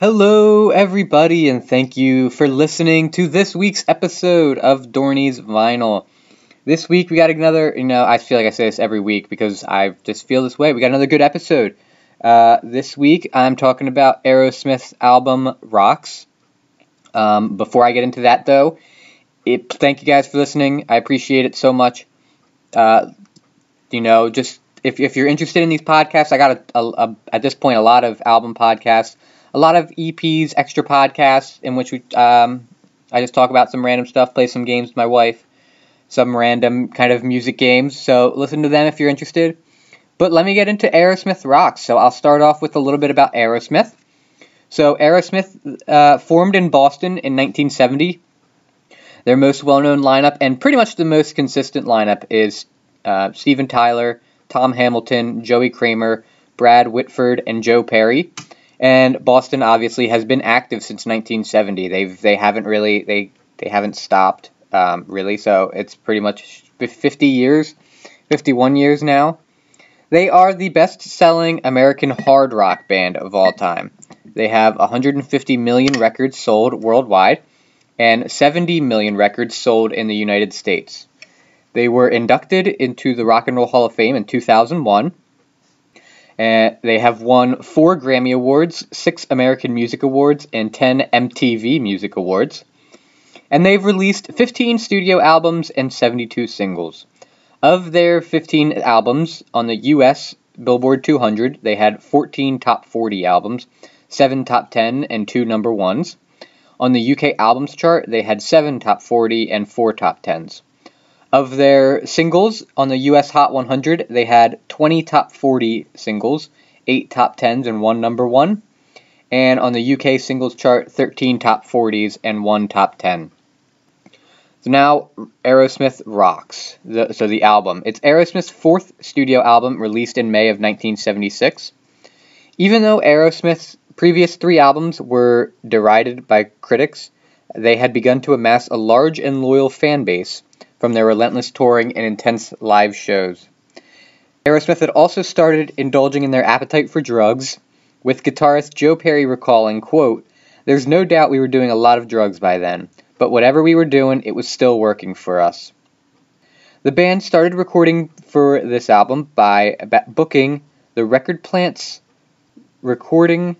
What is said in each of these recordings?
Hello, everybody, and thank you for listening to this week's episode of Dorney's Vinyl. This week we got another, you know, I feel like I say this every week because I just feel this way. We got another good episode. Uh, this week I'm talking about Aerosmith's album Rocks. Um, before I get into that, though, it, thank you guys for listening. I appreciate it so much. Uh, you know, just if, if you're interested in these podcasts, I got a, a, a, at this point a lot of album podcasts a lot of EPs, extra podcasts in which we um, I just talk about some random stuff, play some games with my wife, some random kind of music games. So listen to them if you're interested. But let me get into Aerosmith Rocks. So I'll start off with a little bit about Aerosmith. So Aerosmith uh, formed in Boston in 1970. Their most well-known lineup and pretty much the most consistent lineup is uh, Steven Tyler, Tom Hamilton, Joey Kramer, Brad Whitford, and Joe Perry. And Boston obviously has been active since 1970. They've they haven't really they they haven't stopped um, really. So it's pretty much 50 years, 51 years now. They are the best-selling American hard rock band of all time. They have 150 million records sold worldwide and 70 million records sold in the United States. They were inducted into the Rock and Roll Hall of Fame in 2001 and they have won four Grammy Awards, six American Music Awards, and 10 MTV Music Awards. And they've released 15 studio albums and 72 singles. Of their 15 albums on the US Billboard 200, they had 14 top 40 albums, 7 top 10, and 2 number 1s. On the UK Albums Chart, they had 7 top 40 and 4 top 10s. Of their singles on the US Hot 100, they had 20 top 40 singles, 8 top 10s, and 1 number 1. And on the UK singles chart, 13 top 40s and 1 top 10. So now, Aerosmith rocks. The, so the album. It's Aerosmith's fourth studio album released in May of 1976. Even though Aerosmith's previous three albums were derided by critics, they had begun to amass a large and loyal fan base from their relentless touring and intense live shows. Aerosmith had also started indulging in their appetite for drugs, with guitarist Joe Perry recalling, quote, There's no doubt we were doing a lot of drugs by then, but whatever we were doing, it was still working for us. The band started recording for this album by booking the Record Plant's recording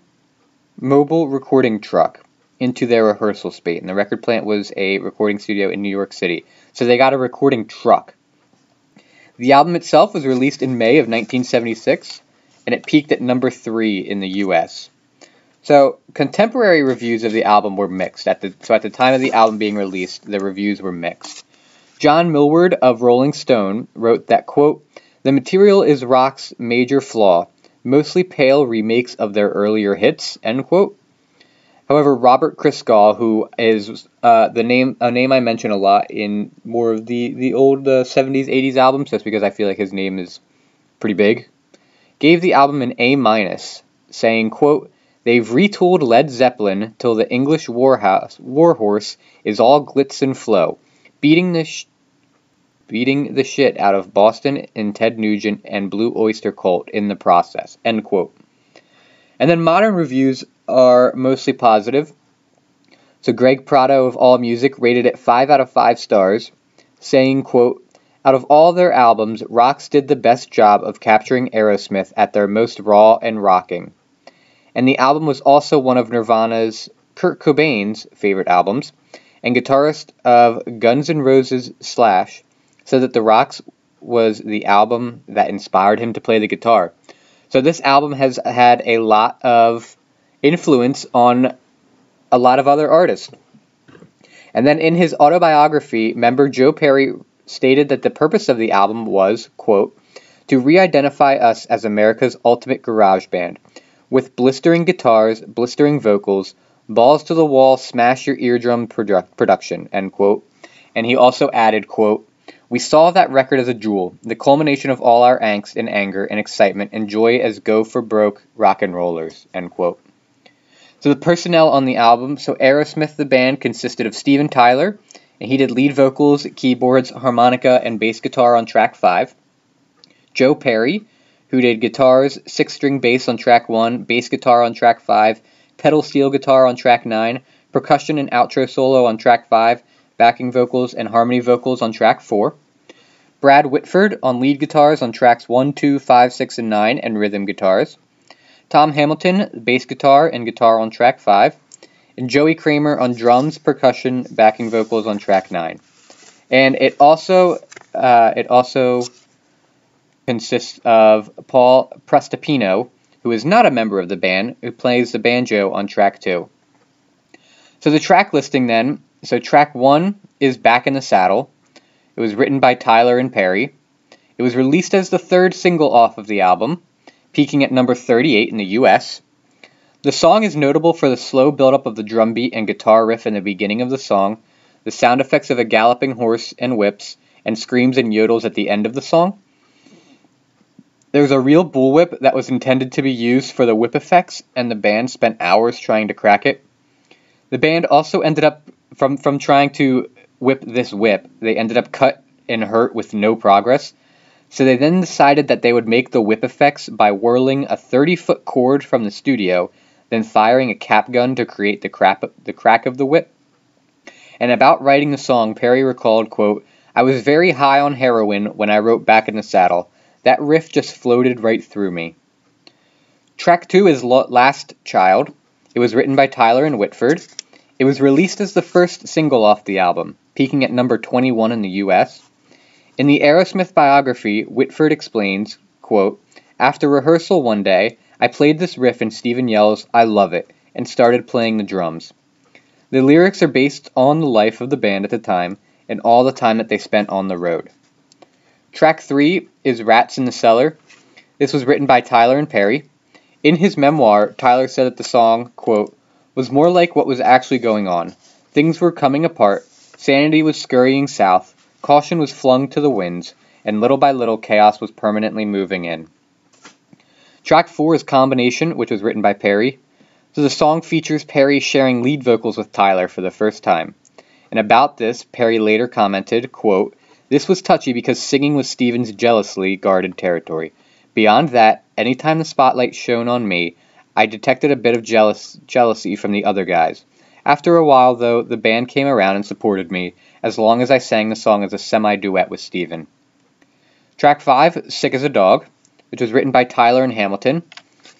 mobile recording truck into their rehearsal space. And the Record Plant was a recording studio in New York City so they got a recording truck. The album itself was released in May of 1976, and it peaked at number three in the U.S. So contemporary reviews of the album were mixed. At the so at the time of the album being released, the reviews were mixed. John Milward of Rolling Stone wrote that quote, "The material is rock's major flaw, mostly pale remakes of their earlier hits." End quote. However, Robert Christgau, who is uh, the name a name I mention a lot in more of the the old uh, 70s 80s albums, just because I feel like his name is pretty big, gave the album an A minus, saying, "quote They've retooled Led Zeppelin till the English warhouse, warhorse is all glitz and flow, beating the sh- beating the shit out of Boston and Ted Nugent and Blue Oyster Cult in the process." End quote. And then modern reviews are mostly positive. So Greg Prato of AllMusic rated it 5 out of 5 stars, saying, quote, out of all their albums, Rocks did the best job of capturing Aerosmith at their most raw and rocking. And the album was also one of Nirvana's Kurt Cobain's favorite albums, and guitarist of Guns N' Roses Slash said that The Rocks was the album that inspired him to play the guitar. So this album has had a lot of influence on a lot of other artists. And then in his autobiography, member Joe Perry stated that the purpose of the album was, quote, to re-identify us as America's ultimate garage band, with blistering guitars, blistering vocals, balls to the wall, smash your eardrum produ- production, end quote. And he also added, quote, we saw that record as a jewel, the culmination of all our angst and anger and excitement and joy as go for broke rock and rollers, end quote. So the personnel on the album, so Aerosmith the band consisted of Steven Tyler, and he did lead vocals, keyboards, harmonica, and bass guitar on track 5. Joe Perry, who did guitars, six string bass on track 1, bass guitar on track 5, pedal steel guitar on track 9, percussion and outro solo on track 5, backing vocals and harmony vocals on track 4. Brad Whitford on lead guitars on tracks 1, 2, 5, 6, and 9, and rhythm guitars. Tom Hamilton, bass guitar and guitar on track 5. And Joey Kramer on drums, percussion, backing vocals on track 9. And it also uh, it also consists of Paul Prestopino, who is not a member of the band, who plays the banjo on track 2. So the track listing then, so track 1 is Back in the Saddle. It was written by Tyler and Perry. It was released as the third single off of the album, peaking at number 38 in the US. The song is notable for the slow buildup of the drum beat and guitar riff in the beginning of the song, the sound effects of a galloping horse and whips, and screams and yodels at the end of the song. There's a real bullwhip that was intended to be used for the whip effects, and the band spent hours trying to crack it. The band also ended up, from, from trying to whip this whip, they ended up cut and hurt with no progress. So they then decided that they would make the whip effects by whirling a 30 foot cord from the studio, then firing a cap gun to create the, crap, the crack of the whip. And about writing the song, Perry recalled, quote, I was very high on heroin when I wrote Back in the Saddle. That riff just floated right through me. Track 2 is Last Child. It was written by Tyler and Whitford. It was released as the first single off the album, peaking at number 21 in the US. In the Aerosmith biography, Whitford explains, quote, After rehearsal one day, I played this riff and Steven yells, I love it, and started playing the drums. The lyrics are based on the life of the band at the time and all the time that they spent on the road. Track 3 is Rats in the Cellar. This was written by Tyler and Perry. In his memoir, Tyler said that the song, quote, was more like what was actually going on. Things were coming apart, sanity was scurrying south, Caution was flung to the winds, and little by little chaos was permanently moving in. Track 4 is Combination, which was written by Perry. So the song features Perry sharing lead vocals with Tyler for the first time. And about this, Perry later commented, quote, This was touchy because singing was Steven's jealously guarded territory. Beyond that, any time the spotlight shone on me, I detected a bit of jealous, jealousy from the other guys. After a while, though, the band came around and supported me, as long as I sang the song as a semi duet with Steven. Track 5, Sick as a Dog, which was written by Tyler and Hamilton.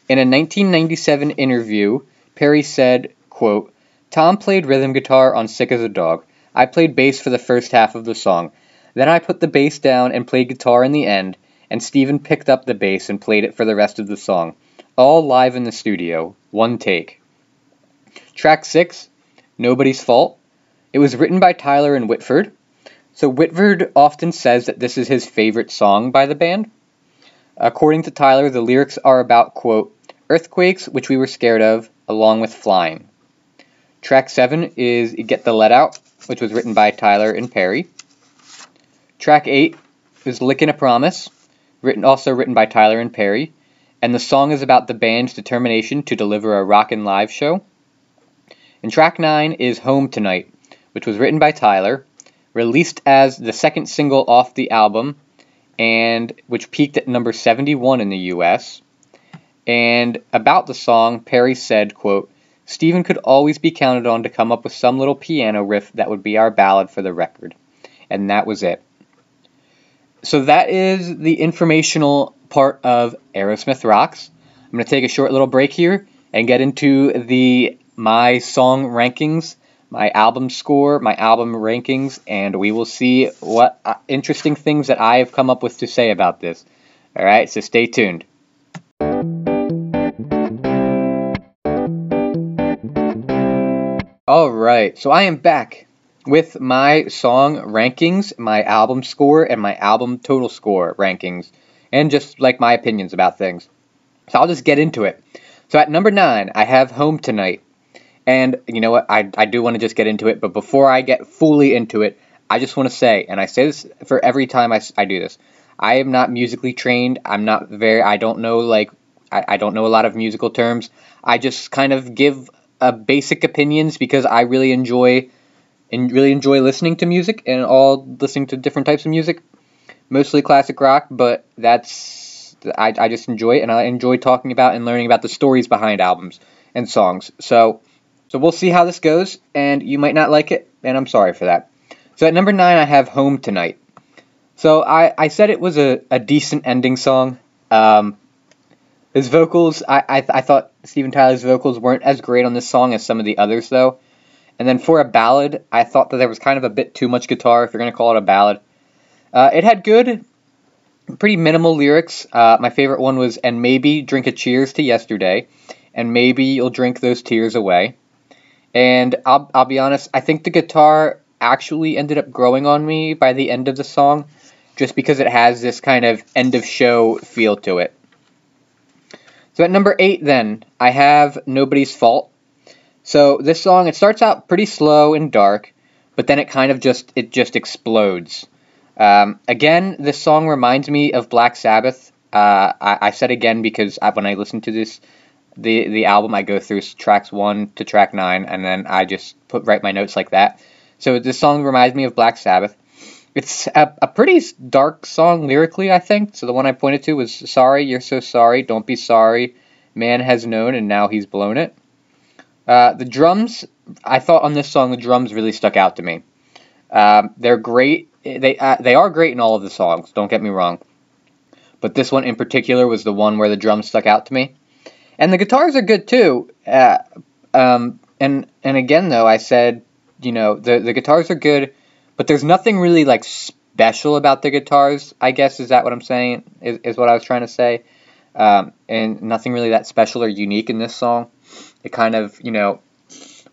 In a 1997 interview, Perry said, quote, Tom played rhythm guitar on Sick as a Dog. I played bass for the first half of the song. Then I put the bass down and played guitar in the end, and Steven picked up the bass and played it for the rest of the song. All live in the studio, one take. Track 6, Nobody's Fault, it was written by Tyler and Whitford. So Whitford often says that this is his favorite song by the band. According to Tyler, the lyrics are about, quote, earthquakes, which we were scared of, along with flying. Track 7 is Get the Lead Out, which was written by Tyler and Perry. Track 8 is Lick and a Promise, written also written by Tyler and Perry, and the song is about the band's determination to deliver a rockin' live show. And track 9 is Home Tonight, which was written by Tyler, released as the second single off the album, and which peaked at number 71 in the US. And about the song, Perry said, quote, Steven could always be counted on to come up with some little piano riff that would be our ballad for the record. And that was it. So that is the informational part of Aerosmith Rocks. I'm going to take a short little break here and get into the my song rankings my album score, my album rankings, and we will see what uh, interesting things that I have come up with to say about this. All right, so stay tuned. All right, so I am back with my song rankings, my album score, and my album total score rankings, and just like my opinions about things. So I'll just get into it. So at number nine, I have Home Tonight. And you know what? I, I do want to just get into it, but before I get fully into it, I just want to say, and I say this for every time I, I do this, I am not musically trained. I'm not very, I don't know, like, I, I don't know a lot of musical terms. I just kind of give a basic opinions because I really enjoy and really enjoy listening to music and all listening to different types of music, mostly classic rock, but that's I, I just enjoy it and I enjoy talking about and learning about the stories behind albums and songs. So, so we'll see how this goes, and you might not like it, and I'm sorry for that. So at number nine, I have Home Tonight. So I, I said it was a, a decent ending song. Um, his vocals, I, I, I thought Steven Tyler's vocals weren't as great on this song as some of the others, though. And then for a ballad, I thought that there was kind of a bit too much guitar, if you're going to call it a ballad. Uh, it had good, pretty minimal lyrics. Uh, my favorite one was, and maybe drink a cheers to yesterday, and maybe you'll drink those tears away. And I'll, I'll be honest, I think the guitar actually ended up growing on me by the end of the song, just because it has this kind of end of show feel to it. So at number eight, then, I have Nobody's Fault. So this song, it starts out pretty slow and dark, but then it kind of just, it just explodes. Um, again, this song reminds me of Black Sabbath. Uh, I, I, said again because I, when I listen to this, the the album, I go through tracks one to track nine, and then I just put write my notes like that. So this song reminds me of Black Sabbath. It's a, a pretty dark song lyrically, I think. So the one I pointed to was "Sorry, you're so sorry, don't be sorry." Man has known, and now he's blown it. Uh, the drums, I thought on this song, the drums really stuck out to me. Um, they're great they uh, they are great in all of the songs. Don't get me wrong, but this one in particular was the one where the drums stuck out to me, and the guitars are good too. Uh, um, and and again though, I said you know the the guitars are good, but there's nothing really like special about the guitars. I guess is that what I'm saying? Is is what I was trying to say. Um, and nothing really that special or unique in this song. It kind of you know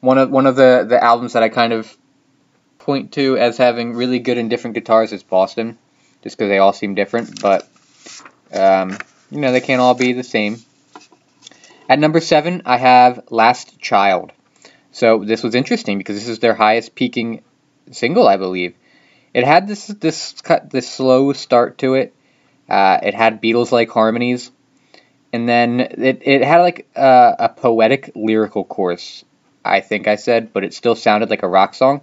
one of one of the the albums that I kind of point to as having really good and different guitars is Boston, just because they all seem different, but um, you know they can't all be the same. At number seven, I have Last Child. So this was interesting because this is their highest peaking single, I believe. It had this this this slow start to it. Uh, it had Beatles-like harmonies, and then it, it had like a, a poetic lyrical chorus. I think I said, but it still sounded like a rock song.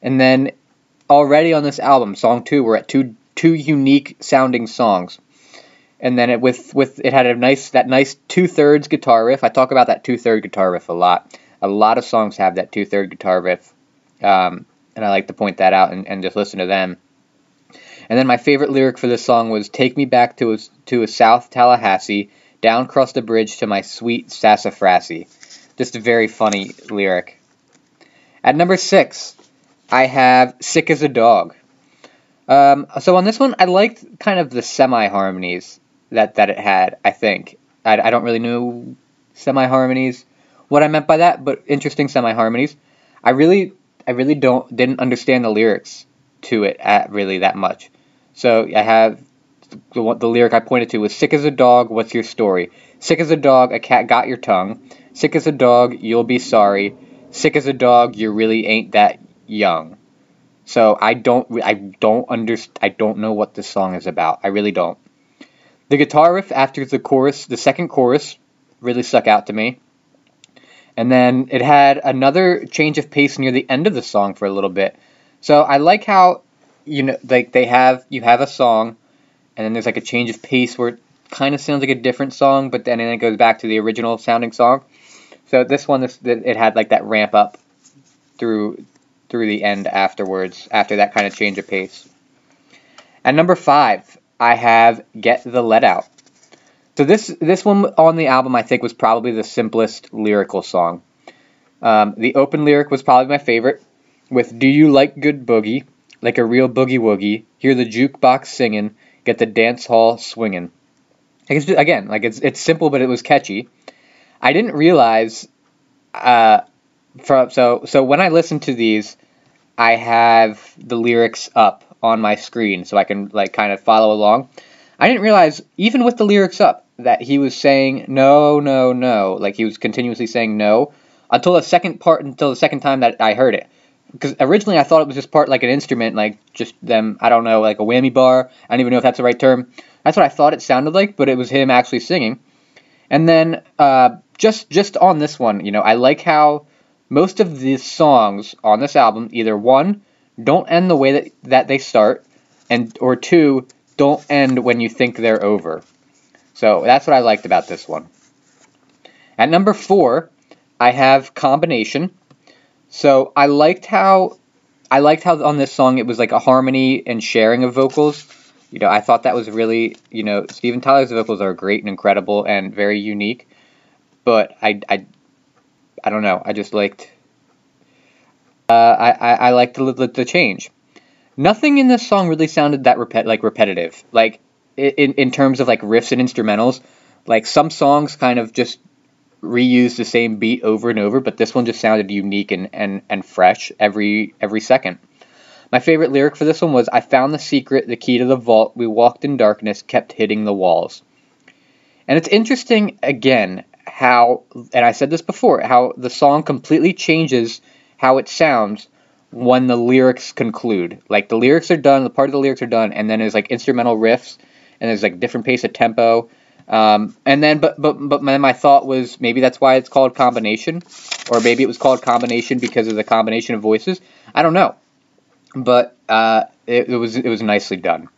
And then already on this album, song two, we're at two two unique sounding songs. And then it with with it had a nice that nice two thirds guitar riff. I talk about that two third guitar riff a lot. A lot of songs have that two third guitar riff, um, and I like to point that out and, and just listen to them. And then my favorite lyric for this song was "Take me back to a, to a South Tallahassee, down across the bridge to my sweet sassafrasy." Just a very funny lyric. At number six, I have Sick as a Dog. Um, so on this one, I liked kind of the semi harmonies that, that it had, I think. I, I don't really know semi harmonies, what I meant by that, but interesting semi harmonies. I really, I really don't, didn't understand the lyrics to it at really that much. So I have the, the lyric I pointed to was Sick as a dog, what's your story? Sick as a dog, a cat got your tongue. Sick as a dog, you'll be sorry. Sick as a dog, you really ain't that young. So I don't I don't understand I don't know what this song is about. I really don't. The guitar riff after the chorus, the second chorus, really stuck out to me. And then it had another change of pace near the end of the song for a little bit. So I like how you know like they have you have a song and then there's like a change of pace where it kind of sounds like a different song, but then it goes back to the original sounding song. So this one, this it had like that ramp up through through the end afterwards, after that kind of change of pace. At number five, I have Get the Lead Out. So this this one on the album I think was probably the simplest lyrical song. Um, the open lyric was probably my favorite, with "Do you like good boogie? Like a real boogie woogie? Hear the jukebox singing, get the dance hall swinging." again, like it's it's simple, but it was catchy. I didn't realize, uh, from so so when I listened to these, I have the lyrics up on my screen so I can like kind of follow along. I didn't realize even with the lyrics up that he was saying no, no, no, like he was continuously saying no until the second part until the second time that I heard it. Because originally I thought it was just part like an instrument, like just them, I don't know, like a whammy bar. I don't even know if that's the right term. That's what I thought it sounded like, but it was him actually singing. And then uh, just just on this one, you know, I like how most of the songs on this album either one don't end the way that, that they start and or two don't end when you think they're over so that's what i liked about this one At number four, I have combination. So I liked how I liked how on this song it was like a harmony and sharing of vocals. You know, I thought that was really, you know, Steven Tyler's vocals are great and incredible and very unique. But I, I, I don't know. I just liked. Uh, I, I, liked the, the, the change. Nothing in this song really sounded that repet like repetitive. Like in in terms of like riffs and instrumentals, like some songs kind of just reuse the same beat over and over, but this one just sounded unique and, and, and fresh every every second. My favorite lyric for this one was I found the secret, the key to the vault. We walked in darkness, kept hitting the walls. And it's interesting again how and I said this before, how the song completely changes how it sounds when the lyrics conclude. Like the lyrics are done, the part of the lyrics are done, and then there's like instrumental riffs and there's like different pace of tempo um, and then, but but but my, my thought was maybe that's why it's called combination, or maybe it was called combination because of the combination of voices. I don't know, but uh, it, it was it was nicely done.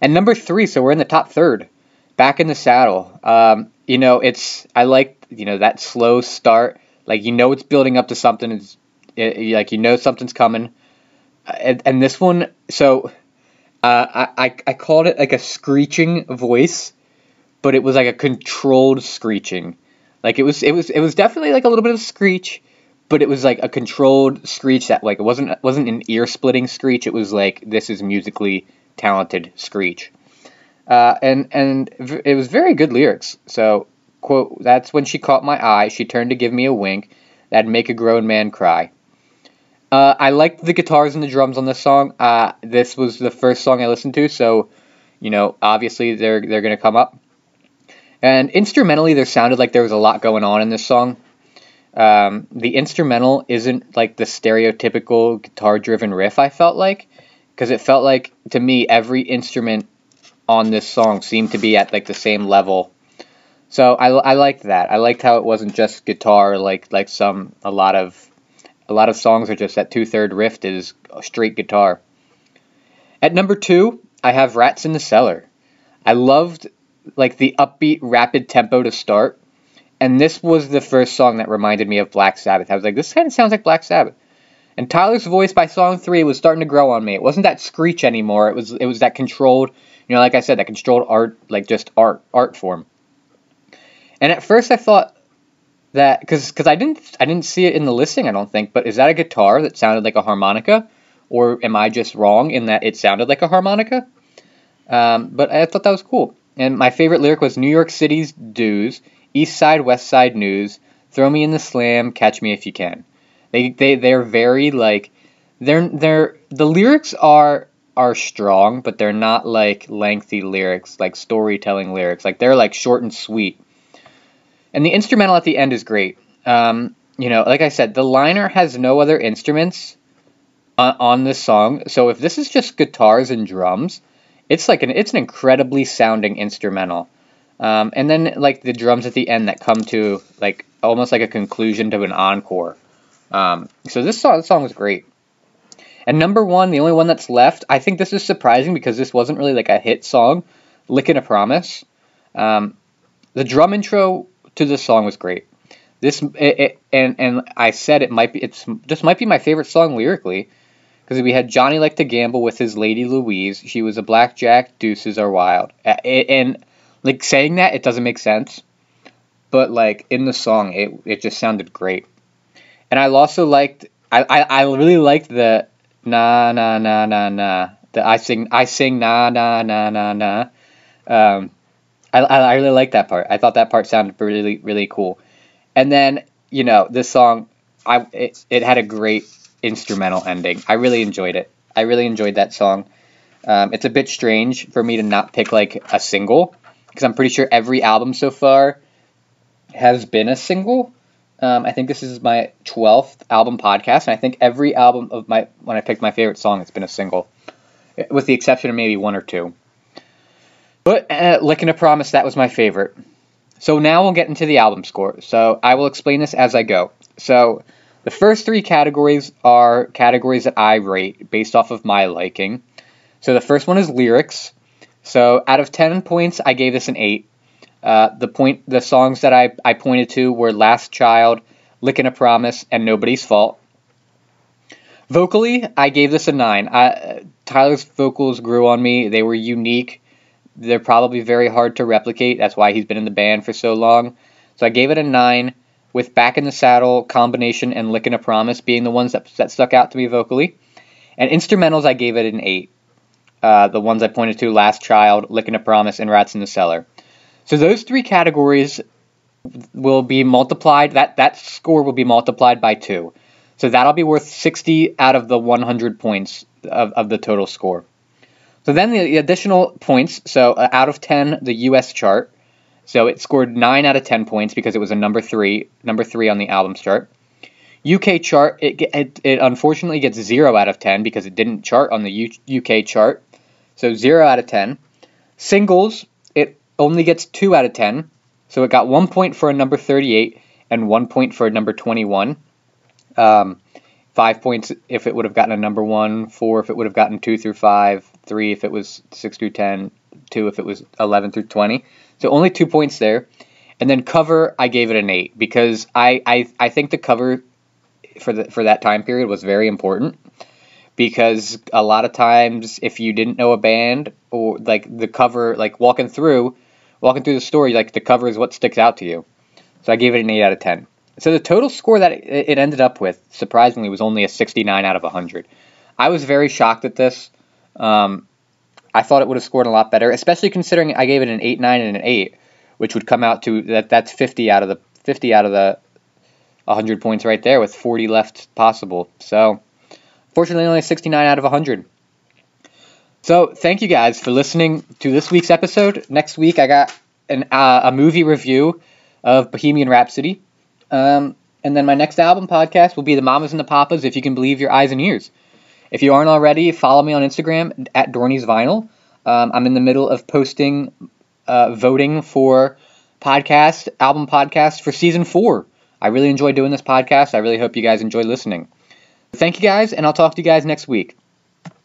And number three, so we're in the top third, back in the saddle. Um, you know, it's I like you know that slow start, like you know it's building up to something. It's it, like you know something's coming, and, and this one, so uh, I I called it like a screeching voice but it was like a controlled screeching. Like it was it was it was definitely like a little bit of screech, but it was like a controlled screech that like it wasn't wasn't an ear splitting screech. It was like this is musically talented screech. Uh, and and it was very good lyrics. So quote that's when she caught my eye. She turned to give me a wink that'd make a grown man cry. Uh, I liked the guitars and the drums on this song. Uh, this was the first song I listened to, so you know obviously they're they're gonna come up. And instrumentally, there sounded like there was a lot going on in this song. Um, the instrumental isn't like the stereotypical guitar driven riff, I felt like, because it felt like to me every instrument on this song seemed to be at like the same level. So I, I liked that. I liked how it wasn't just guitar like like some a lot of a lot of songs are just that two third riff is a straight guitar. At number two, I have Rats in the Cellar. I loved like the upbeat, rapid tempo to start. And this was the first song that reminded me of Black Sabbath. I was like, this kind of sounds like Black Sabbath. And Tyler's voice by song three was starting to grow on me. It wasn't that screech anymore. It was it was that controlled, you know, like I said, that controlled art, like just art art form. And at first I thought that because because I didn't I didn't see it in the listing I don't think, but is that a guitar that sounded like a harmonica, or am I just wrong in that it sounded like a harmonica? Um, but I thought that was cool. And my favorite lyric was New York City's dues, East Side, West Side news, throw me in the slam, catch me if you can. They they they're very like they're they're the lyrics are are strong, but they're not like lengthy lyrics, like storytelling lyrics. Like they're like short and sweet. And the instrumental at the end is great. Um, you know, like I said, the liner has no other instruments on, on this song. So if this is just guitars and drums, it's like an it's an incredibly sounding instrumental. Um, and then like the drums at the end that come to like almost like a conclusion to an encore. Um, so this song, this song is great. And number one, the only one that's left, I think this is surprising because this wasn't really like a hit song. Lick and a Promise. Um, the drum intro to this song was great. This it, it, and and I said it might be it's this might be my favorite song lyrically because we had Johnny like to gamble with his lady Louise. She was a blackjack. Deuces are wild. And like saying that, it doesn't make sense. But like in the song, it it just sounded great. And I also liked. I I, I really liked the na na na na na. The I sing I sing na na na na na. Um, I I really liked that part. I thought that part sounded really really cool. And then you know this song, I it, it had a great instrumental ending. I really enjoyed it. I really enjoyed that song. Um, it's a bit strange for me to not pick like a single because I'm pretty sure every album so far has been a single. Um, I think this is my 12th album podcast, and I think every album of my when I picked my favorite song, it's been a single, with the exception of maybe one or two. But uh, Lick and a Promise, that was my favorite. So now we'll get into the album score. So I will explain this as I go. So the first three categories are categories that I rate based off of my liking. So the first one is lyrics. So out of 10 points, I gave this an 8. Uh, the point, the songs that I, I pointed to were "Last Child," "Lick and a Promise," and "Nobody's Fault." Vocally, I gave this a nine. I, Tyler's vocals grew on me. They were unique. They're probably very hard to replicate. That's why he's been in the band for so long. So I gave it a nine, with "Back in the Saddle," "Combination," and "Lick and a Promise" being the ones that, that stuck out to me vocally. And instrumentals, I gave it an eight. Uh, the ones I pointed to: "Last Child," "Licking a Promise," and "Rats in the Cellar." So those three categories will be multiplied. That that score will be multiplied by two. So that'll be worth 60 out of the 100 points of, of the total score. So then the additional points, so uh, out of 10, the US chart. So it scored 9 out of 10 points because it was a number 3, number 3 on the albums chart. UK chart, it, it, it unfortunately gets 0 out of 10 because it didn't chart on the U, UK chart. So 0 out of 10. Singles, it only gets 2 out of 10. So it got 1 point for a number 38 and 1 point for a number 21. Um, five points if it would have gotten a number one, four if it would have gotten two through five, three if it was six through ten, two if it was 11 through 20. So only two points there. And then cover, I gave it an eight because I, I, I think the cover for the for that time period was very important because a lot of times if you didn't know a band or like the cover like walking through walking through the story like the cover is what sticks out to you so i gave it an 8 out of 10 so the total score that it ended up with, surprisingly, was only a 69 out of 100. I was very shocked at this. Um, I thought it would have scored a lot better, especially considering I gave it an 8, 9, and an 8, which would come out to that. That's 50 out of the 50 out of the 100 points right there, with 40 left possible. So, fortunately, only 69 out of 100. So, thank you guys for listening to this week's episode. Next week, I got an, uh, a movie review of Bohemian Rhapsody. Um, and then my next album podcast will be The Mamas and the Papas, if you can believe your eyes and ears. If you aren't already, follow me on Instagram at Dorney's Vinyl. Um, I'm in the middle of posting uh, voting for podcast, album podcast for season four. I really enjoy doing this podcast. I really hope you guys enjoy listening. Thank you guys, and I'll talk to you guys next week.